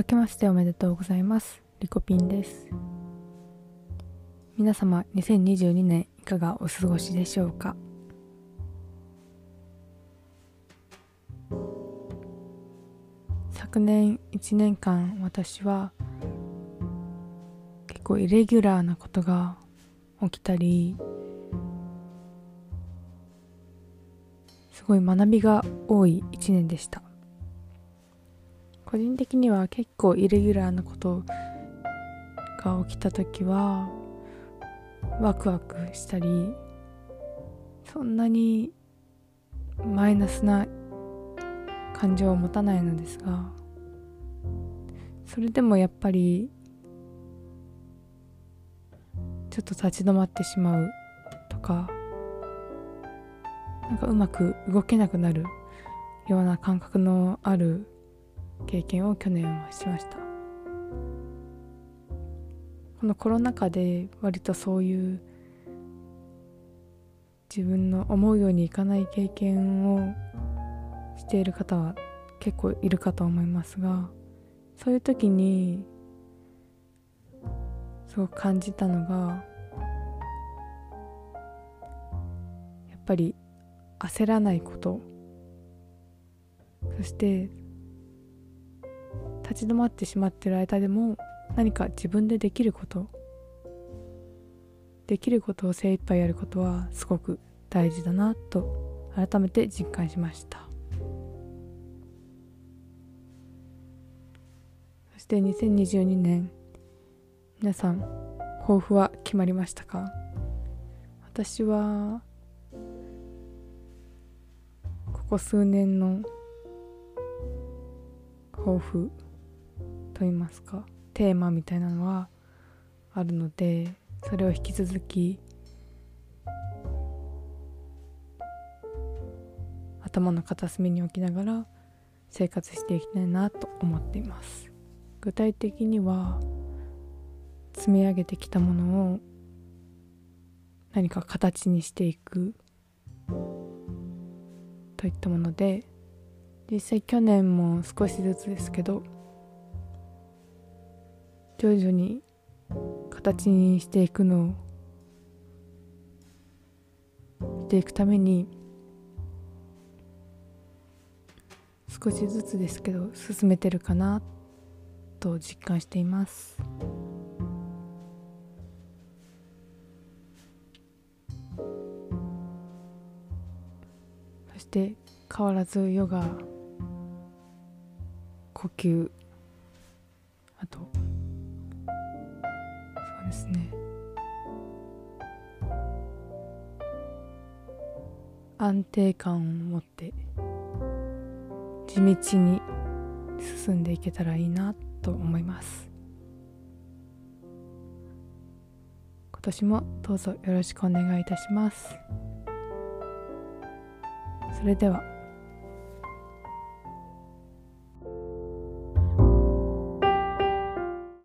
明けましておめでとうございます。リコピンです。皆様2022年いかがお過ごしでしょうか？昨年1年間私は結構イレギュラーなことが起きたりすごい学びが多い1年でした。個人的には結構イレギュラーなことが起きた時はワクワクしたりそんなにマイナスな感情を持たないのですがそれでもやっぱりちょっと立ち止まってしまうとかなんかうまく動けなくなるような感覚のある経験を去年はしました。このコロナ禍で割とそういう自分の思うようにいかない経験をしている方は結構いるかと思いますがそういう時にすごく感じたのがやっぱり焦らないこと。そして立ち止まってしまってる間でも何か自分でできることできることを精一杯やることはすごく大事だなと改めて実感しました。そして2022年皆さん抱負は決まりましたか？私はここ数年の抱負と言いますかテーマみたいなのはあるのでそれを引き続き頭の片隅に置きながら生活していきたいなと思っています。具体的には積み上げてきたものを何か形にしていくといったもので実際去年も少しずつですけど徐々に形にしていくのをしていくために少しずつですけど進めてるかなと実感しています。そして変わらずヨガ呼吸ですね。安定感を持って地道に進んでいけたらいいなと思います。今年もどうぞよろしくお願いいたします。それでは。